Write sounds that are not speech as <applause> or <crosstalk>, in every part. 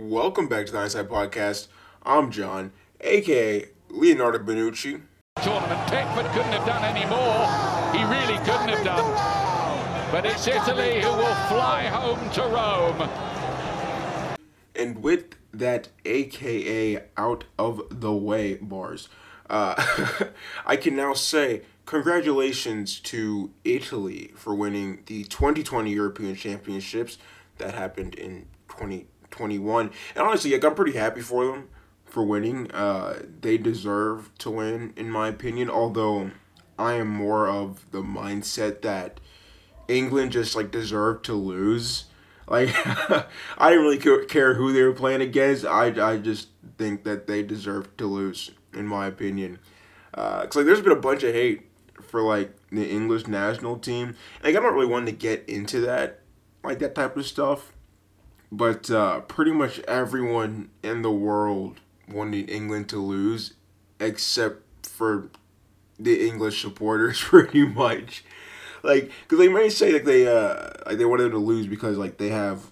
Welcome back to the Inside Podcast. I'm John, aka Leonardo Bonucci. Tournament Pickford couldn't have done any more. He really couldn't have done. But it's Italy who will fly home to Rome. And with that aka out of the way bars, uh, <laughs> I can now say congratulations to Italy for winning the 2020 European Championships that happened in 2021. And honestly, like, I'm pretty happy for them for winning. Uh, they deserve to win, in my opinion. Although I am more of the mindset that England just like deserved to lose. Like <laughs> I didn't really care who they were playing against. I, I just think that they deserved to lose, in my opinion. Uh, cause like there's been a bunch of hate for like the English national team. Like I don't really want to get into that, like that type of stuff. But uh, pretty much everyone in the world wanted England to lose, except for the English supporters, <laughs> pretty much. Like, because they may say that they uh like they wanted to lose because like they have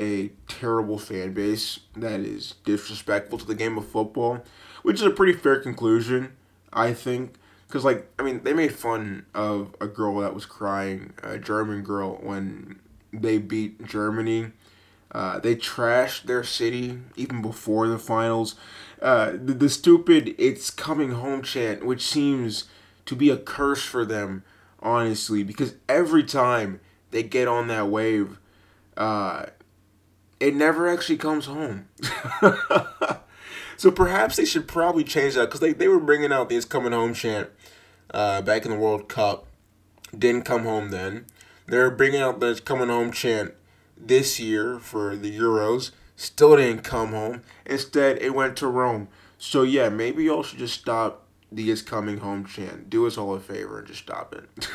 a terrible fan base that is disrespectful to the game of football, which is a pretty fair conclusion, I think. Because, like, I mean, they made fun of a girl that was crying, a German girl, when they beat Germany. Uh, they trashed their city even before the finals. Uh, the, the stupid "It's coming home" chant, which seems to be a curse for them, honestly, because every time they get on that wave, uh, it never actually comes home. <laughs> so perhaps they should probably change that because they, they were bringing out this coming home chant uh, back in the World Cup. Didn't come home then. They're bringing out this coming home chant this year for the Euros. Still didn't come home. Instead, it went to Rome. So yeah, maybe y'all should just stop the "Is Coming Home" chant. Do us all a favor and just stop it.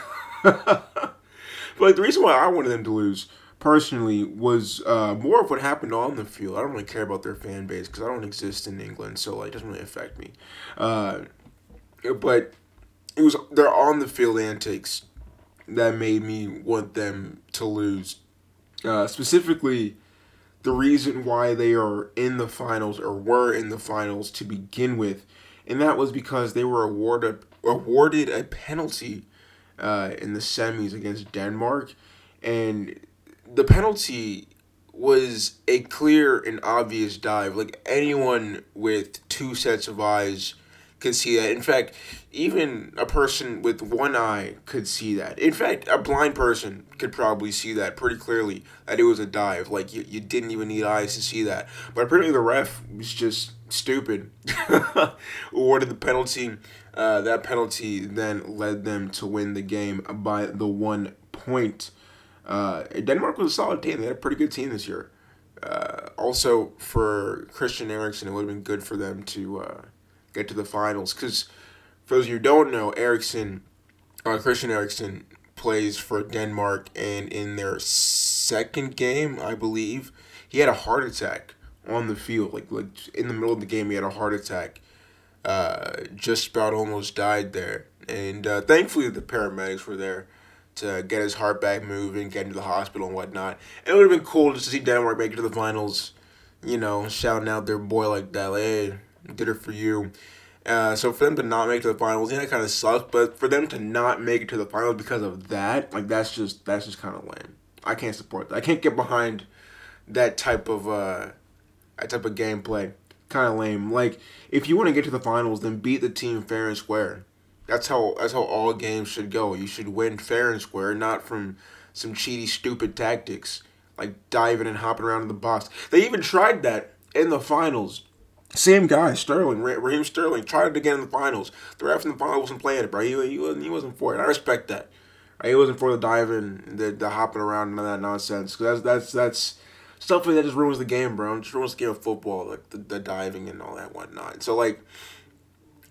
<laughs> but the reason why I wanted them to lose personally was uh, more of what happened on the field. I don't really care about their fan base because I don't exist in England, so like, it doesn't really affect me. Uh, but it was their on the field antics that made me want them to lose. Uh, specifically, the reason why they are in the finals or were in the finals to begin with, and that was because they were awarded awarded a penalty uh, in the semis against Denmark, and the penalty was a clear and obvious dive. Like anyone with two sets of eyes could see that. In fact, even a person with one eye could see that. In fact, a blind person could probably see that pretty clearly that it was a dive. Like you, you didn't even need eyes to see that. But apparently the ref was just stupid. <laughs> Awarded the penalty. Uh, that penalty then led them to win the game by the one point. Uh, Denmark was a solid team. They had a pretty good team this year. Uh, also, for Christian Eriksen, it would have been good for them to uh, get to the finals. Because for those of you who don't know, Eriksen, uh, Christian Eriksen plays for Denmark, and in their second game, I believe, he had a heart attack on the field. Like, like in the middle of the game, he had a heart attack. Uh, just about almost died there. And uh, thankfully, the paramedics were there to get his heart back moving, get into the hospital and whatnot. And It would have been cool just to see Denmark make it to the finals, you know, shouting out their boy like that. Like, hey, did it for you. Uh, so for them to not make it to the finals, yeah, that kind of sucks. But for them to not make it to the finals because of that, like that's just that's just kind of lame. I can't support that. I can't get behind that type of uh, that type of gameplay. Kind of lame. Like if you want to get to the finals, then beat the team fair and square. That's how that's how all games should go. You should win fair and square, not from some cheaty, stupid tactics like diving and hopping around in the box. They even tried that in the finals same guy, Sterling, Raheem Sterling, tried it again in the finals. The ref in the finals wasn't playing it, bro. He, he, wasn't, he wasn't for it. I respect that. Right? He wasn't for the diving, the, the hopping around, and all that nonsense. Because that's, that's, that's stuff that just ruins the game, bro. It just ruins the game of football, like the, the diving and all that whatnot. So, like,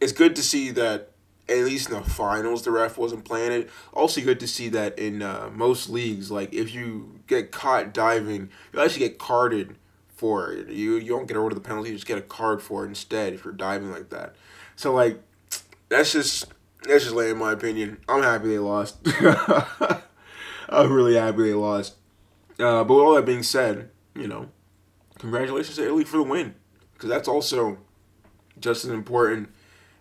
it's good to see that at least in the finals the ref wasn't playing it. Also good to see that in uh, most leagues, like, if you get caught diving, you actually get carded for it. You you don't get over the penalty, you just get a card for it instead if you're diving like that. So like that's just that's just lame in my opinion. I'm happy they lost. <laughs> I'm really happy they lost. Uh, but with all that being said, you know, congratulations to Italy for the win, because that's also just as important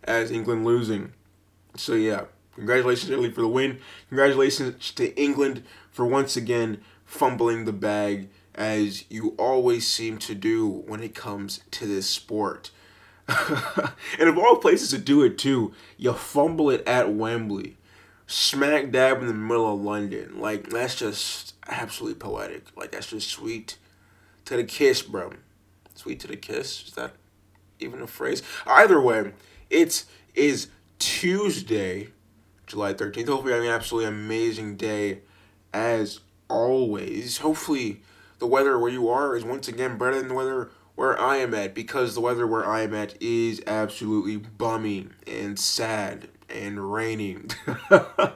as England losing. So yeah, congratulations to Italy for the win. Congratulations to England for once again fumbling the bag as you always seem to do when it comes to this sport. <laughs> and of all places to do it too, you fumble it at Wembley, smack dab in the middle of London. Like that's just absolutely poetic. Like that's just sweet to the kiss, bro. Sweet to the kiss. Is that even a phrase? Either way, it is Tuesday, July thirteenth. Hopefully, having an absolutely amazing day as always. Hopefully the weather where you are is once again better than the weather where I am at because the weather where I am at is absolutely bummy and sad and raining. <laughs> kind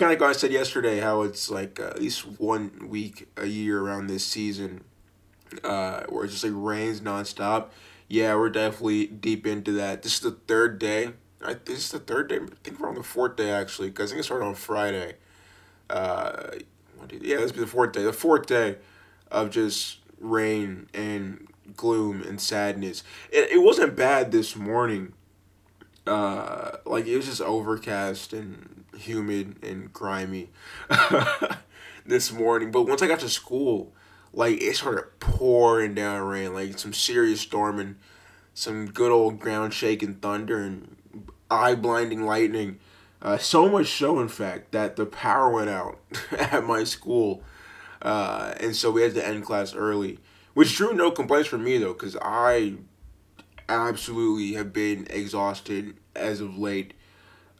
of like I said yesterday, how it's like uh, at least one week a year around this season uh, where it just like rains nonstop. Yeah, we're definitely deep into that. This is the third day. I, this is the third day. I think we're on the fourth day actually, because I think it started on Friday. Uh, yeah, this be the fourth day. The fourth day of just rain and gloom and sadness. It, it wasn't bad this morning. Uh, like it was just overcast and humid and grimy <laughs> this morning. But once I got to school, like it started pouring down rain, like some serious storming, some good old ground shaking thunder and eye blinding lightning. Uh, so much so, in fact, that the power went out <laughs> at my school uh, and so we had to end class early, which drew no complaints from me though, because I absolutely have been exhausted as of late.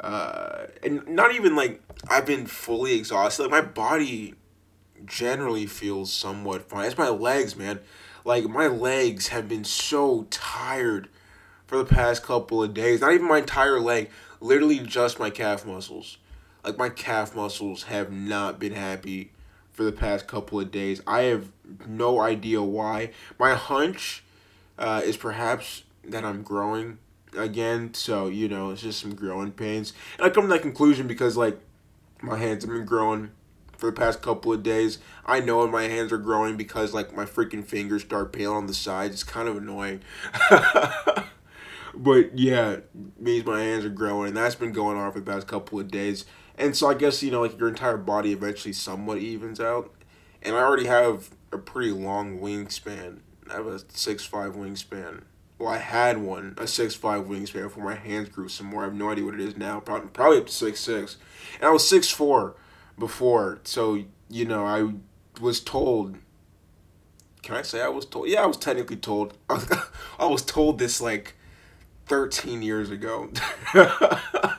Uh, and not even like I've been fully exhausted. Like my body generally feels somewhat fine. It's my legs, man. Like my legs have been so tired for the past couple of days. Not even my entire leg, literally just my calf muscles. Like my calf muscles have not been happy for the past couple of days. I have no idea why. My hunch uh, is perhaps that I'm growing again, so you know it's just some growing pains. And I come to that conclusion because like my hands have been growing for the past couple of days. I know my hands are growing because like my freaking fingers start peeling on the sides. It's kind of annoying. <laughs> but yeah, means my hands are growing, and that's been going on for the past couple of days. And so I guess, you know, like your entire body eventually somewhat evens out. And I already have a pretty long wingspan. I have a six five wingspan. Well, I had one, a six five wingspan before my hands grew some more. I have no idea what it is now. Probably, probably up to six six. And I was six four before. So, you know, I was told can I say I was told? Yeah, I was technically told. <laughs> I was told this like 13 years ago. <laughs>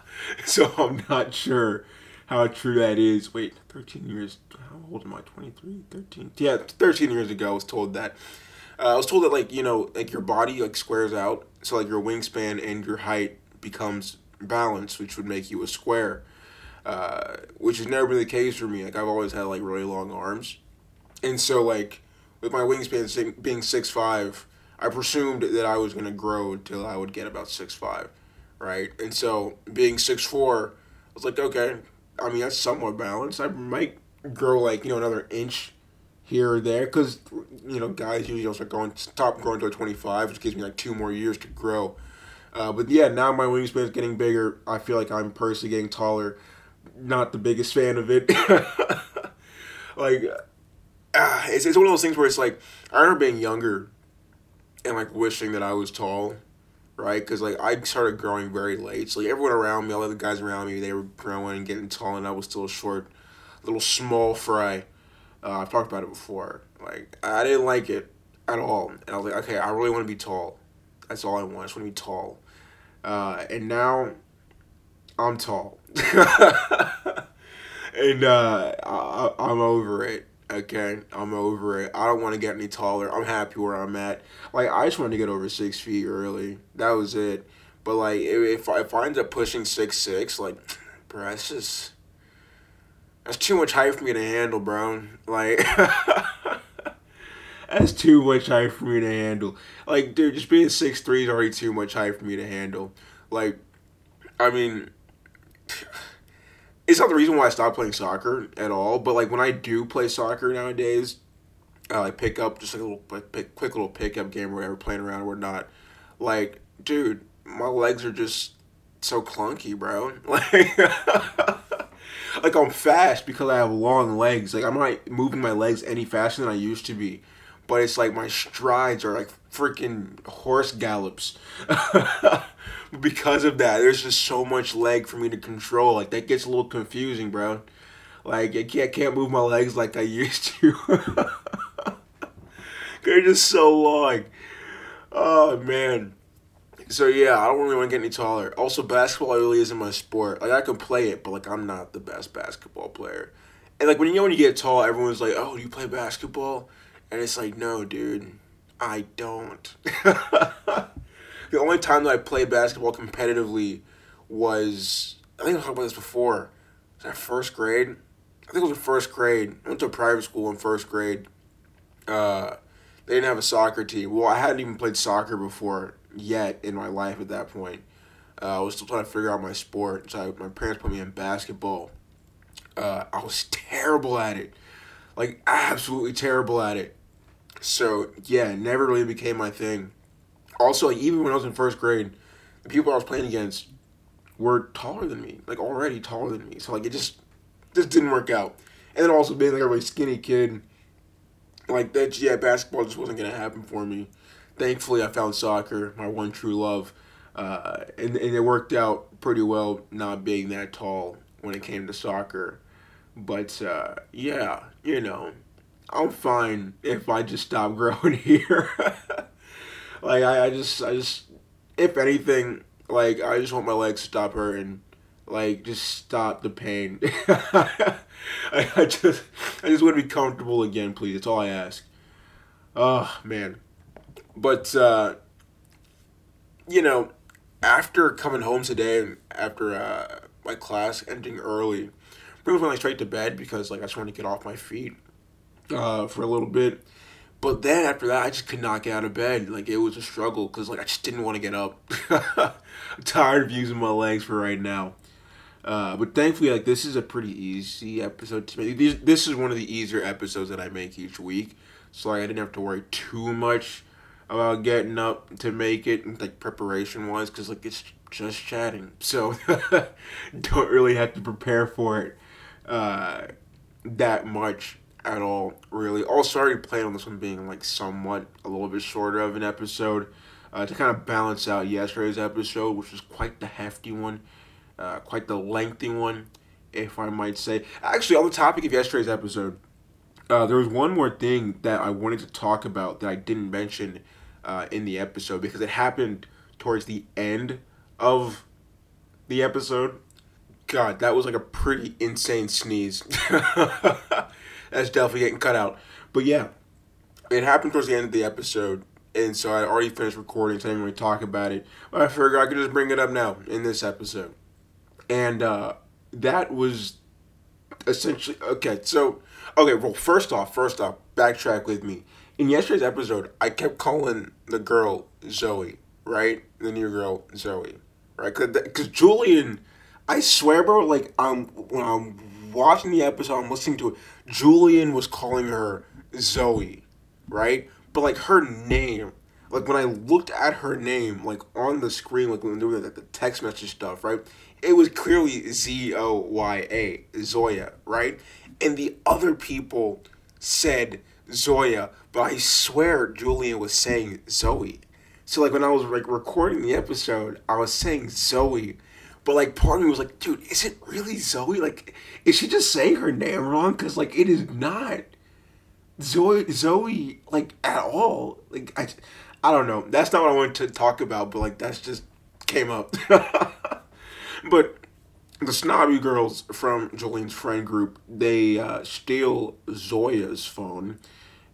so I'm not sure how true that is. Wait, 13 years. How old am I? 23? 13? Yeah, 13 years ago I was told that. Uh, I was told that, like, you know, like your body, like, squares out. So, like, your wingspan and your height becomes balanced, which would make you a square. Uh, which has never been the case for me. Like, I've always had, like, really long arms. And so, like, with my wingspan being six five, I presumed that I was going to grow until I would get about six five right? And so being six four, I was like, okay, I mean that's somewhat balanced. I might grow like you know another inch here or there because you know guys usually start going stop growing to twenty five, which gives me like two more years to grow. Uh, but yeah, now my wingspan is getting bigger. I feel like I'm personally getting taller. Not the biggest fan of it. <laughs> like, uh, it's, it's one of those things where it's like I remember being younger and like wishing that I was tall right? Because like I started growing very late, so like everyone around me, all the guys around me, they were growing and getting tall, and I was still a short, little small fry. Uh, I've talked about it before. Like I didn't like it at all, and I was like, okay, I really want to be tall. That's all I want. I just want to be tall. Uh, and now I'm tall, <laughs> and uh, I, I'm over it. Okay, I'm over it. I don't want to get any taller. I'm happy where I'm at. Like I just wanted to get over six feet early. That was it. But like if I, if end up pushing six six, like, <sniffs> bro, that's just that's too much height for me to handle, bro. Like. <laughs> that's too much height for me to handle. Like, dude, just being six three is already too much height for me to handle. Like, I mean, it's not the reason why I stopped playing soccer at all. But like when I do play soccer nowadays, like pick up just like a little like, pick, quick little pickup game or whatever, playing around or whatnot. Like, dude, my legs are just so clunky, bro. Like, <laughs> like I'm fast because I have long legs. Like I'm not moving my legs any faster than I used to be, but it's like my strides are like freaking horse gallops. <laughs> because of that, there's just so much leg for me to control. Like that gets a little confusing, bro. Like I can't, can't move my legs like I <laughs> used to. They're just so long. Oh man. So yeah, I don't really want to get any taller. Also, basketball really isn't my sport. Like I can play it, but like I'm not the best basketball player. And like when you know when you get tall, everyone's like, "Oh, do you play basketball?" And it's like, "No, dude, I don't." <laughs> the only time that I played basketball competitively was I think I talked about this before. Was that first grade? I think it was in first grade. I went to a private school in first grade. Uh, they didn't have a soccer team. Well, I hadn't even played soccer before yet in my life at that point. Uh, I was still trying to figure out my sport, so I, my parents put me in basketball. Uh, I was terrible at it, like absolutely terrible at it. So yeah, never really became my thing. Also, like, even when I was in first grade, the people I was playing against were taller than me, like already taller than me. So like it just just didn't work out. And then also being like a really skinny kid, like that, yeah, basketball just wasn't gonna happen for me. Thankfully, I found soccer, my one true love, uh, and and it worked out pretty well. Not being that tall when it came to soccer, but uh, yeah, you know, I'm fine if I just stop <laughs> growing here. <laughs> like I, I just, I just, if anything, like I just want my legs to stop hurting like just stop the pain. <laughs> I, I just I just want to be comfortable again, please. That's all I ask. Oh man. But uh you know, after coming home today after uh my class ending early, pretty much went straight to bed because like I just wanted to get off my feet uh for a little bit. But then after that, I just could not get out of bed. Like it was a struggle because like I just didn't want to get up. <laughs> I'm tired of using my legs for right now. Uh, but thankfully, like this is a pretty easy episode to make. These, this is one of the easier episodes that I make each week, so like I didn't have to worry too much about getting up to make it, like preparation wise, because like it's just chatting, so <laughs> don't really have to prepare for it uh, that much at all, really. Also, I already planned on this one being like somewhat a little bit shorter of an episode uh, to kind of balance out yesterday's episode, which was quite the hefty one uh, quite the lengthy one, if I might say. Actually, on the topic of yesterday's episode, uh, there was one more thing that I wanted to talk about that I didn't mention uh, in the episode because it happened towards the end of the episode. God, that was like a pretty insane sneeze. <laughs> That's definitely getting cut out. But yeah, it happened towards the end of the episode, and so I already finished recording, so I didn't really talk about it. But I figured I could just bring it up now in this episode and uh, that was essentially okay. So okay, well, first off, first off, backtrack with me. In yesterday's episode, I kept calling the girl Zoe, right? The new girl Zoe, right? Because Julien, I swear, bro, like um, when I'm watching the episode, I'm listening to it. Julien was calling her Zoe, right? But like her name, like when I looked at her name, like on the screen, like when doing like the text message stuff, right? it was clearly Z O Y A, Zoya, right? And the other people said Zoya, but I swear Julien was saying Zoe. So like when I was like recording the episode, I was saying Zoe, but like part of me was like, dude, is it really Zoe? Like, is she just saying her name wrong? Cause like it is not Zoe, Zoe, like at all. Like I, I don't know. That's not what I wanted to talk about, but like that's just came up. <laughs> But the snobby girls from Jolene's friend group, they uh, steal Zoya's phone,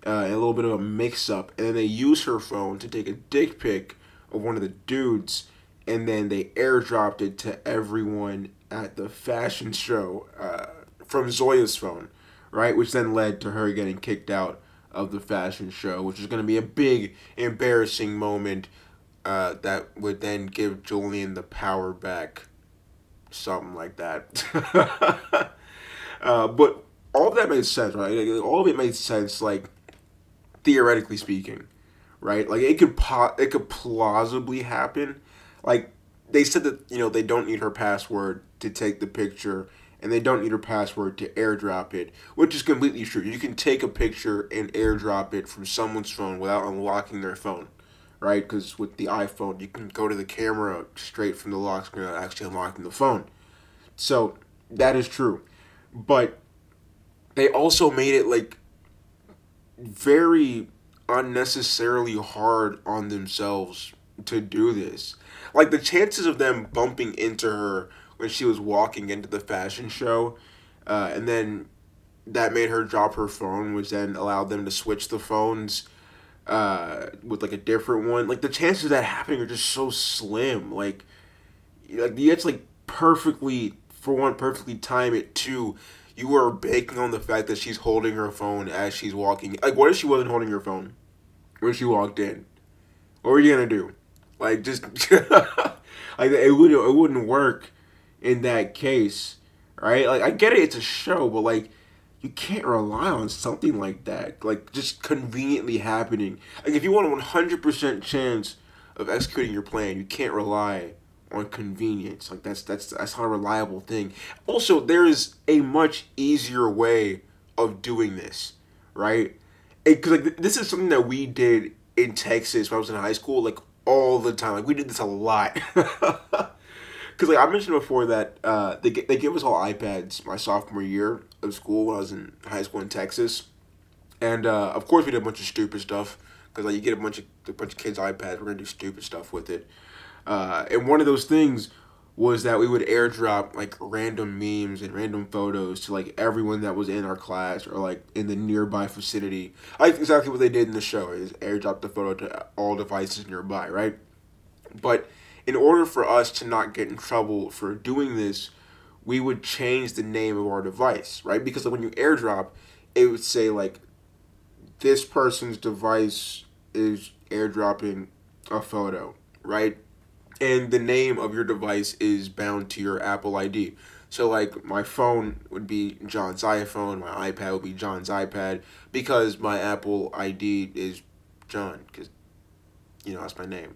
uh, a little bit of a mix up, and then they use her phone to take a dick pic of one of the dudes, and then they airdropped it to everyone at the fashion show uh, from Zoya's phone, right? Which then led to her getting kicked out of the fashion show, which is going to be a big, embarrassing moment uh, that would then give Julien the power back something like that. <laughs> uh, but all of that made sense, right? Like, all of it made sense. Like theoretically speaking, right? Like it could po- it could plausibly happen. Like they said that you know they don't need her password to take the picture and they don't need her password to airdrop it, which is completely true. You can take a picture and airdrop it from someone's phone without unlocking their phone, right? Because with the iPhone, you can go to the camera straight from the lock screen without actually unlocking the phone. So that is true. But they also made it like very unnecessarily hard on themselves to do this. Like the chances of them bumping into her when she was walking into the fashion show, uh, and then that made her drop her phone, which then allowed them to switch the phones uh, with like a different one. Like the chances of that happening are just so slim. Like, like you have to like perfectly for one perfectly time it. Two, you are banking on the fact that she's holding her phone as she's walking. Like, what if she wasn't holding her phone when she walked in? What were you gonna do? Like, just <laughs> like it would it wouldn't work in that case, right? Like I get it, it's a show, but like you can't rely on something like that, like just conveniently happening. Like if you want a one hundred percent chance of executing your plan, you can't rely on convenience. Like that's that's that's not a reliable thing. Also, there is a much easier way of doing this, right? Because like this is something that we did in Texas when I was in high school, like all the time. Like we did this a lot. <laughs> because like I mentioned before that uh, they they gave us all iPads my sophomore year of school when I was in high school in Texas, and uh, of course we did a bunch of stupid stuff because like you get a bunch of a bunch of kids iPads, we're gonna do stupid stuff with it, uh, and one of those things was that we would airdrop like random memes and random photos to like everyone that was in our class or like in the nearby vicinity. Like exactly what they did in the show is airdrop the photo to all devices nearby, right? But in order for us to not get in trouble for doing this, we would change the name of our device, right? Because when you airdrop, it would say like this person's device is airdropping a photo, right? And the name of your device is bound to your Apple ID. So like my phone would be John's iPhone, my iPad would be John's iPad because my Apple ID is John because you know that's my name.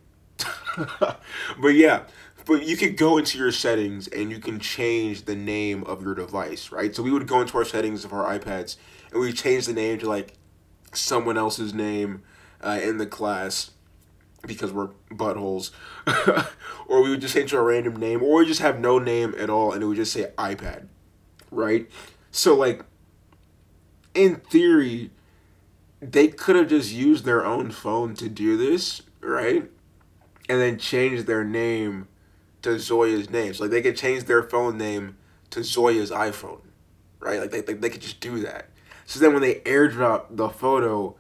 <laughs> but yeah, but you could go into your settings and you can change the name of your device, right? So we would go into our settings of our iPads and we change the name to like someone else's name uh, in the class because we're buttholes, <laughs> or we would just to a random name, or we just have no name at all and it would just say iPad, right? So like, in theory, they could have just used their own phone to do this, right? and then change their name to Zoya's name. So like they could change their phone name to Zoya's iPhone, right? Like they, they, they could just do that. So then when they airdrop the photo,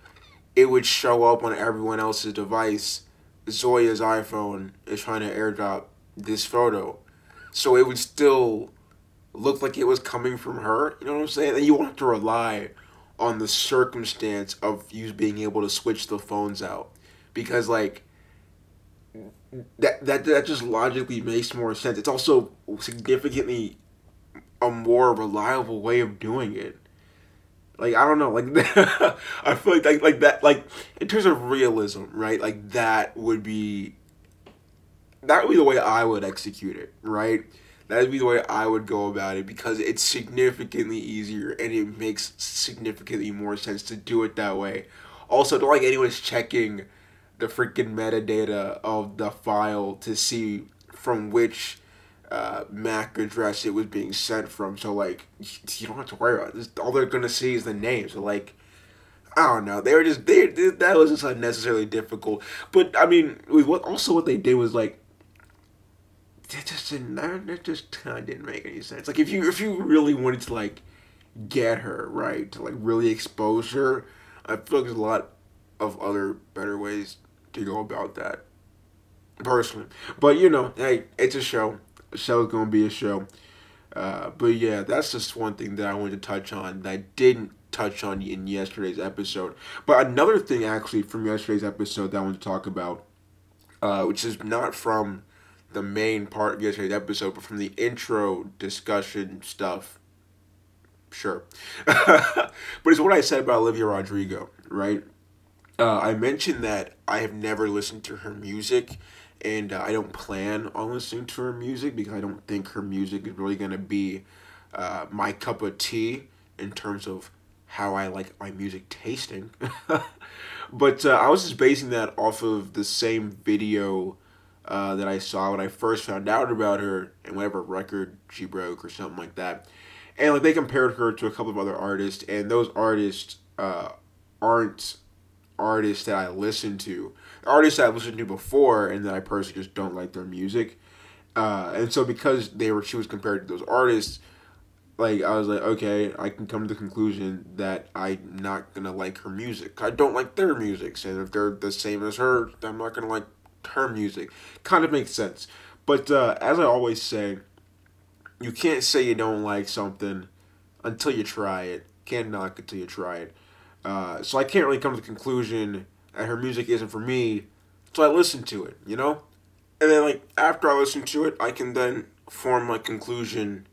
it would show up on everyone else's device. Zoya's iPhone is trying to airdrop this photo. So it would still look like it was coming from her. You know what I'm saying? And you won't have to rely on the circumstance of you being able to switch the phones out. Because like that that that just logically makes more sense. It's also significantly a more reliable way of doing it. Like I don't know, like <laughs> I feel like, like like that like in terms of realism, right? Like that would be that would be the way I would execute it, right? That would be the way I would go about it because it's significantly easier and it makes significantly more sense to do it that way. Also, don't like anyone's checking the freaking metadata of the file to see from which uh, MAC address it was being sent from. So like you don't have to worry about this. All they're gonna see is the name. So like I don't know. They were just they that was just unnecessarily difficult. But I mean, what also what they did was like it just didn't that just kind of didn't make any sense. Like if you if you really wanted to like get her right to like really expose her, I feel like there's a lot of other better ways to go about that personally. But you know, hey, it's a show. A show's gonna be a show. Uh, but yeah, that's just one thing that I wanted to touch on that I didn't touch on in yesterday's episode. But another thing actually from yesterday's episode that I want to talk about, uh, which is not from the main part of yesterday's episode, but from the intro discussion stuff. Sure. <laughs> but it's what I said about Olivia Rodrigo, right? uh, I mentioned that I have never listened to her music, and uh, I don't plan on listening to her music because I don't think her music is really gonna be uh, my cup of tea in terms of how I like my music tasting. <laughs> but uh, I was just basing that off of the same video uh, that I saw when I first found out about her and whatever record she broke or something like that. And like they compared her to a couple of other artists, and those artists uh, aren't artists that I listen to. Artists I've listened to before, and that I personally just don't like their music. Uh, and so because they were, she was compared to those artists. Like I was like, okay, I can come to the conclusion that I'm not gonna like her music. I don't like their music, and if they're the same as her, I'm not gonna like her music. Kind of makes sense. But uh, as I always say, you can't say you don't like something until you try it. Can't knock until you try it. Uh, so I can't really come to the conclusion that her music isn't for me. So I listen to it, you know, and then like after I listen to it, I can then form my conclusion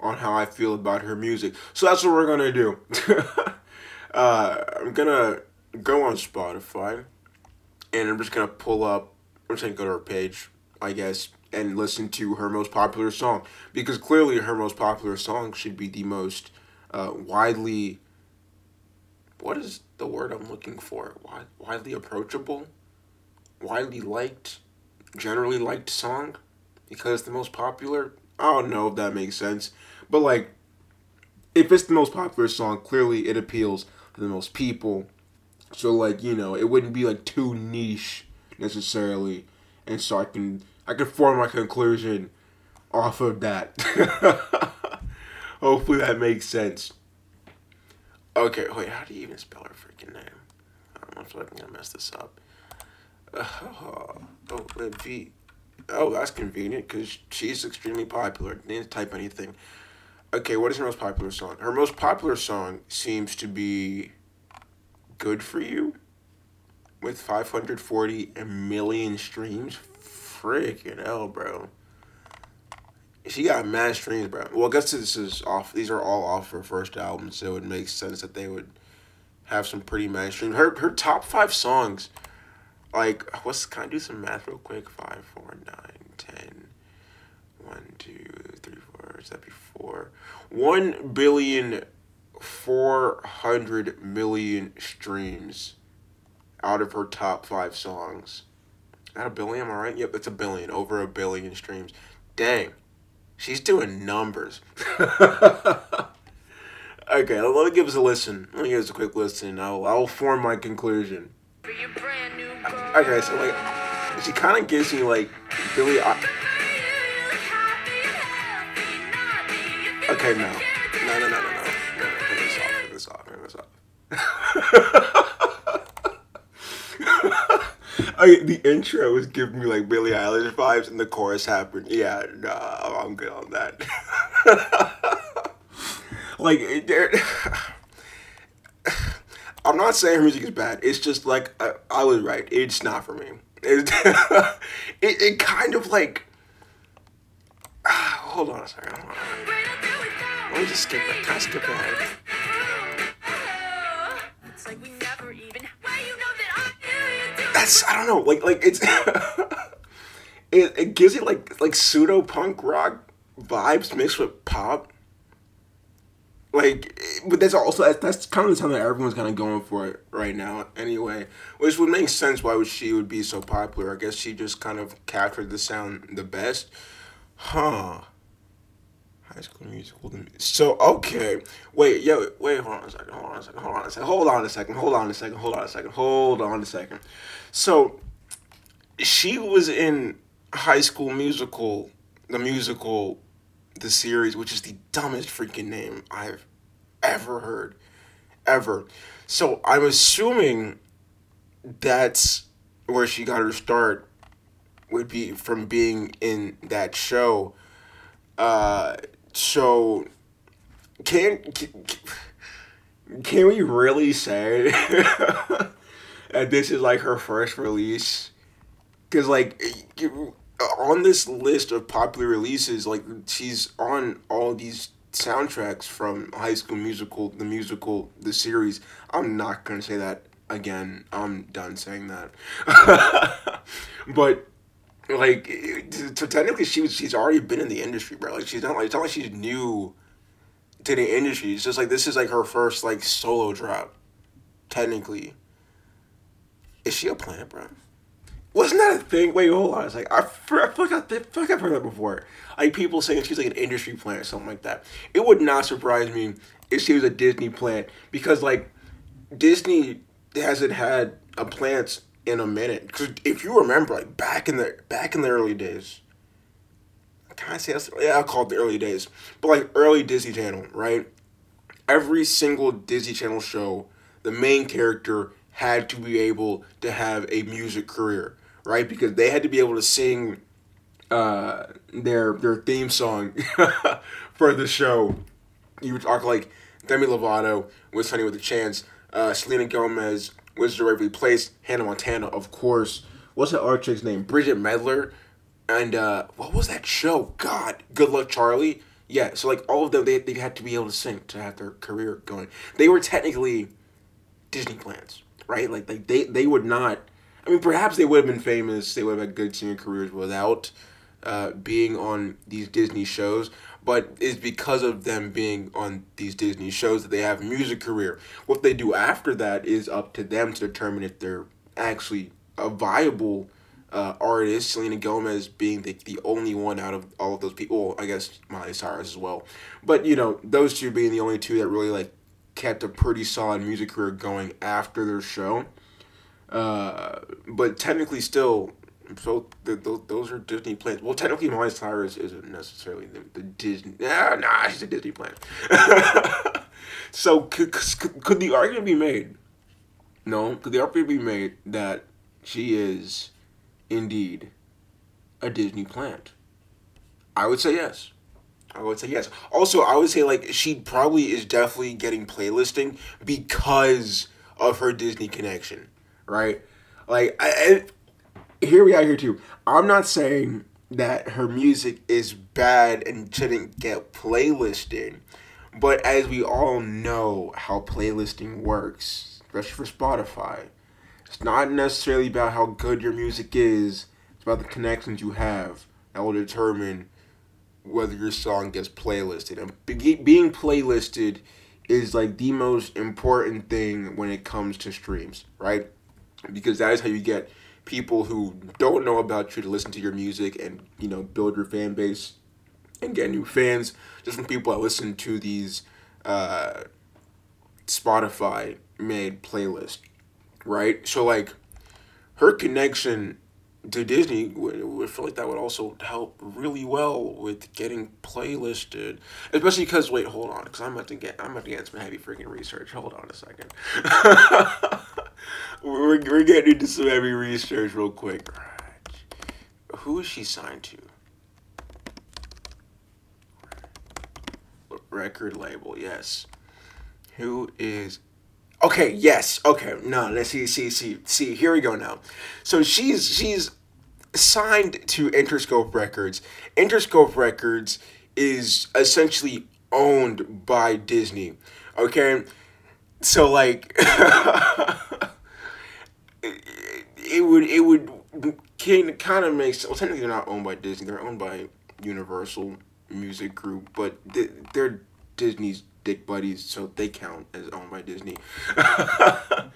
on how I feel about her music. So that's what we're gonna do. <laughs> uh, I'm gonna go on Spotify, and I'm just gonna pull up. I'm just gonna go to her page, I guess, and listen to her most popular song because clearly her most popular song should be the most uh, widely what is the word I'm looking for? Wide, widely approachable, widely liked, generally liked song because it's the most popular. I don't know if that makes sense, but like, if it's the most popular song, clearly it appeals to the most people. So like you know, it wouldn't be like too niche necessarily, and so I can I can form my conclusion off of that. <laughs> Hopefully that makes sense. Okay, wait, how do you even spell her freaking name? I don't know if I'm gonna mess this up. Uh, oh, wait, V. Oh, that's convenient because she's extremely popular. Didn't type anything. Okay, what is her most popular song? Her most popular song seems to be Good For You with 540 million streams. Freaking hell, bro. She got mad streams, bro. Well, I guess this is off. These are all off her first album, so it makes sense that they would have some pretty mad streams. Her her top five songs, like what's can I do some math real quick? Five, four, nine, ten, one, two, three, four. Is that before one billion four hundred million streams out of her top five songs? That a billion? Am I right? Yep, it's a billion. Over a billion streams. Dang. She's doing numbers. okay, let me give us a listen. Let me give us a quick listen. I'll I'll form my conclusion. Okay, so like, she kind of gives me like Billie. I- okay, no, no, no, no, no, no. no turn this off. Turn this off. Turn this off. Oh, I, the intro was giving me like Billie Eilish vibes, and the chorus happened. Yeah, nah, I'm good on that. <laughs> like, <sighs> I'm not saying her music is bad. It's just like I, I was right. It's not for me. It, <laughs> it, it kind of like. <sighs> hold on a second. Let me just skip that. Can I skip ahead? That's I don't know. Like like it's <laughs> it, it gives you like like pseudo punk rock vibes mixed with pop. Like, but that's also that's, that's kind of the time that everyone's kind of going for it right now. Anyway, which would make sense why would she would be so popular. I guess she just kind of captured the sound the best, huh? High School Musical. So okay, wait, yo, wait, hold on a second, hold on a second, hold on a second, hold on a second, hold on a second, hold on a second, hold on a second. So she was in High School Musical, the musical, the series, which is the dumbest freaking name I've ever heard, ever. So I'm assuming that's where she got her start. Would be from being in that show. Uh, so can, can we really say <laughs> that this is like her first release? Because like on this list of popular releases, like she's on all these soundtracks from High School Musical, the musical, the series. I'm not gonna say that again. I'm done saying that. <laughs> but like, so technically, she was she's already been in the industry, bro. Like, she's not like it's not like she's new to the industry. It's just like this is like her first like solo drop. Technically, is she a plant, bro? Wasn't that a thing? Wait, hold on. It's like I, I feel like I, feel like I've heard that before. Like people saying she's like an industry plant or something like that. It would not surprise me if she was a Disney plant because like Disney hasn't had a plant in a minute. Because if you remember, like back in the back in the early days, can I say that's, yeah, I'll call it the early days, but like early Disney Channel, right? Every single Disney Channel show, the main character had to be able to have a music career, right? Because they had to be able to sing uh, their their theme song <laughs> for the show. You would talk like Demi Lovato was Sonny with a Chance, uh, Selena Gomez was directly placed, Hannah Montana, of course. What's that art chick's name? Bridgit Mendler. And uh, what was that show? God, Good Luck Charlie. Yeah, so like all of them, they, they had to be able to sing to have their career going. They were technically Disney plants, right? Like, like they, they would not. I mean, perhaps they would have been famous. They would have had good singing careers without uh, being on these Disney shows but it's because of them being on these Disney shows that they have music career. What they do after that is up to them to determine if they're actually a viable uh, artist. Selena Gomez being the, the only one out of all of those people. Well, I guess Miley Cyrus as well. But, you know, those two being the only two that really, like, kept a pretty solid music career going after their show. Uh, but technically still so the, the, those are Disney plans. Well, technically, Miley Cyrus isn't necessarily the, the Disney. Nah, nah, she's a Disney plan. <laughs> so could, could the argument be made? No, could the argument be made that she is indeed a Disney plant? I would say yes. I would say yes. Also, I would say like she probably is definitely getting playlisting because of her Disney connection, right? Like I, here we are here too. I'm not saying that her music is bad and shouldn't get playlisted, but as we all know how playlisting works, especially for Spotify, it's not necessarily about how good your music is. It's about the connections you have that will determine whether your song gets playlisted. And being playlisted is like the most important thing when it comes to streams, right? Because that is how you get people who don't know about you to listen to your music and you know build your fan base and get new fans just from people that listen to these uh, Spotify made playlists, right? So like her connection to Disney would feel like that would also help really well with getting playlisted, especially because wait, hold on, because I'm about to get I'm about to get some heavy freaking research. Hold on a second. <laughs> we're, we're getting into some heavy research real quick. Who is she signed to? Record label, yes. Who is Okay, yes. Okay, no, let's see, see, see, see. Here we go now. So she's she's signed to Interscope Records. Interscope Records is essentially owned by Disney. Okay, so like <laughs> it would it would kind of makes well technically they're not owned by Disney. They're owned by Universal Music Group, but they're Disney's dick buddies, so they count as owned by Disney. <laughs> but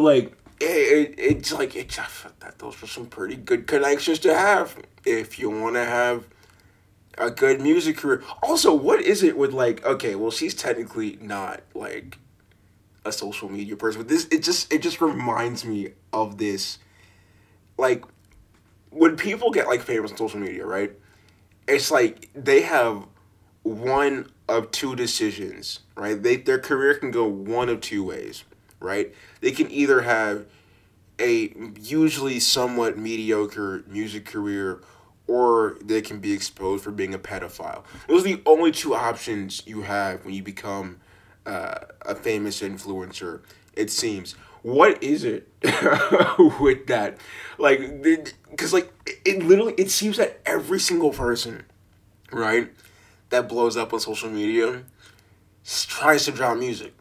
like it, it, it's like it's that those are some pretty good connections to have if you want to have a good music career. Also, what is it with like okay, well she's technically not like a social media person, but this it just it just reminds me of this like when people get like famous on social media, right? It's like they have one of two decisions, right? They their career can go one of two ways, right? They can either have a usually somewhat mediocre music career or they can be exposed for being a pedophile. Those are the only two options you have when you become uh, a famous influencer, it seems. What is it <laughs> with that? Like, because like it literally it seems that every single person, right, that blows up on social media, tries to drop music,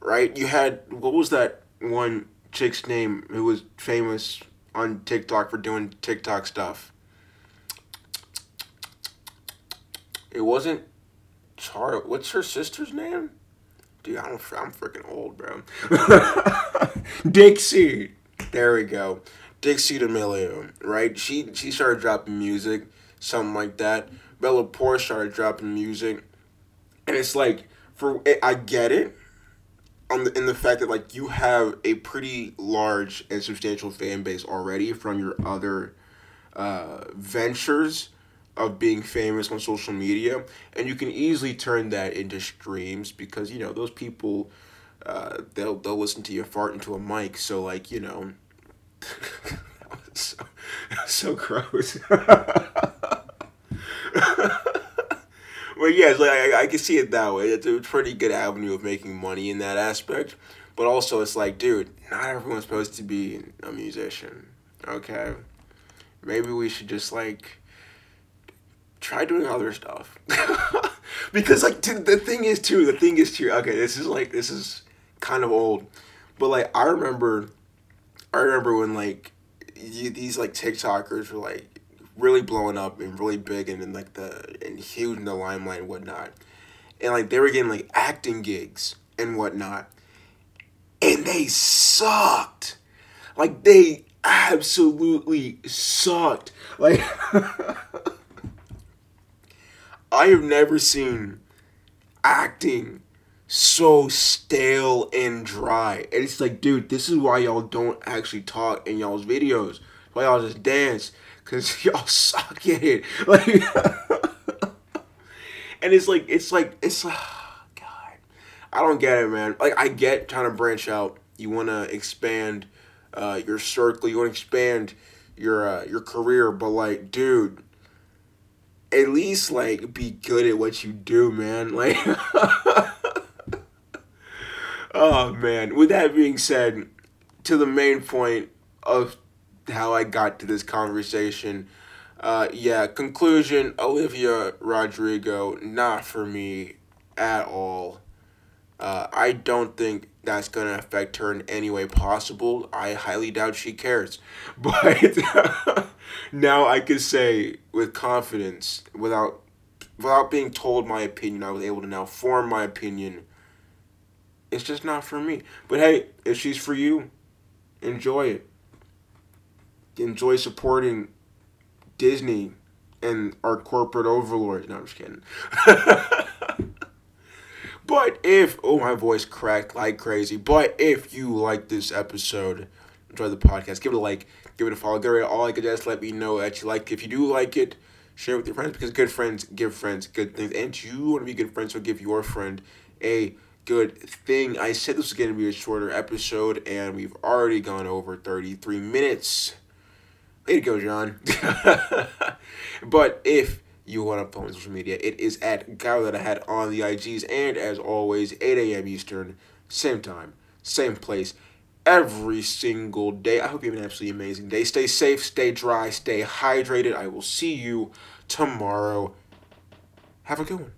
right? You had what was that one chick's name who was famous on TikTok for doing TikTok stuff. It wasn't Char. What's her sister's name? Dude, I'm I'm freaking old, bro. <laughs> Dixie. There we go. Dixie D'Amelio, right? She she started dropping music, something like that. Bella Poarch started dropping music, and it's like for I get it, on the in the fact that like you have a pretty large and substantial fan base already from your other uh, ventures of being famous on social media, and you can easily turn that into streams because you know those people. Uh, they'll they'll listen to you fart into a mic. So like you know, <laughs> so <laughs> so gross. <laughs> but yes, like I, I can see it that way. It's a pretty good avenue of making money in that aspect. But also, it's like, dude, not everyone's supposed to be a musician. Okay, maybe we should just like try doing other stuff. <laughs> because like t- the thing is too, the thing is too. Okay, this is like this is kind of old, but like I remember, I remember when like you, these like TikTokers were like really blowing up and really big and in like the and huge in the limelight and whatnot, and like they were getting like acting gigs and whatnot, and they sucked, like they absolutely sucked, like. <laughs> I have never seen acting so stale and dry. And it's like, dude, this is why y'all don't actually talk in y'all's videos. Why y'all just dance. Cause <laughs> y'all suck at it. Like <laughs> And it's like it's like it's like <sighs> God. I don't get it, man. Like I get trying to branch out. You wanna expand uh, your circle, you wanna expand your uh, your career, but like, dude, at least like be good at what you do, man. <laughs> Like Oh man. With that being said, to the main point of how I got to this conversation, uh yeah, conclusion, Olivia Rodrigo, not for me at all. Uh, I don't think that's going to affect her in any way possible. I highly doubt she cares. <laughs> But <laughs> now I can say with confidence, without without being told my opinion, I was able to now form my opinion. It's just not for me. But hey, if she's for you, enjoy it. Enjoy supporting Disney and our corporate overlords. No, I'm just kidding. <laughs> But if oh my voice cracked like crazy. But if you like this episode, enjoy the podcast, give it a like, give it a follow, give it all I could just let me know that you like it. If you do like it, share it with your friends because good friends give friends good things. And you want to be good friends, so give your friend a good thing. I said this was going to be a shorter episode, and we've already gone over 33 minutes. Way to go, John. <laughs> but if you want to follow me on social media, it is at Guy that I had on the IGs. And as always, 8 a.m. Eastern, same time, same place, every single day. I hope you have an absolutely amazing day. Stay safe, stay dry, stay hydrated. I will see you tomorrow. Have a good one.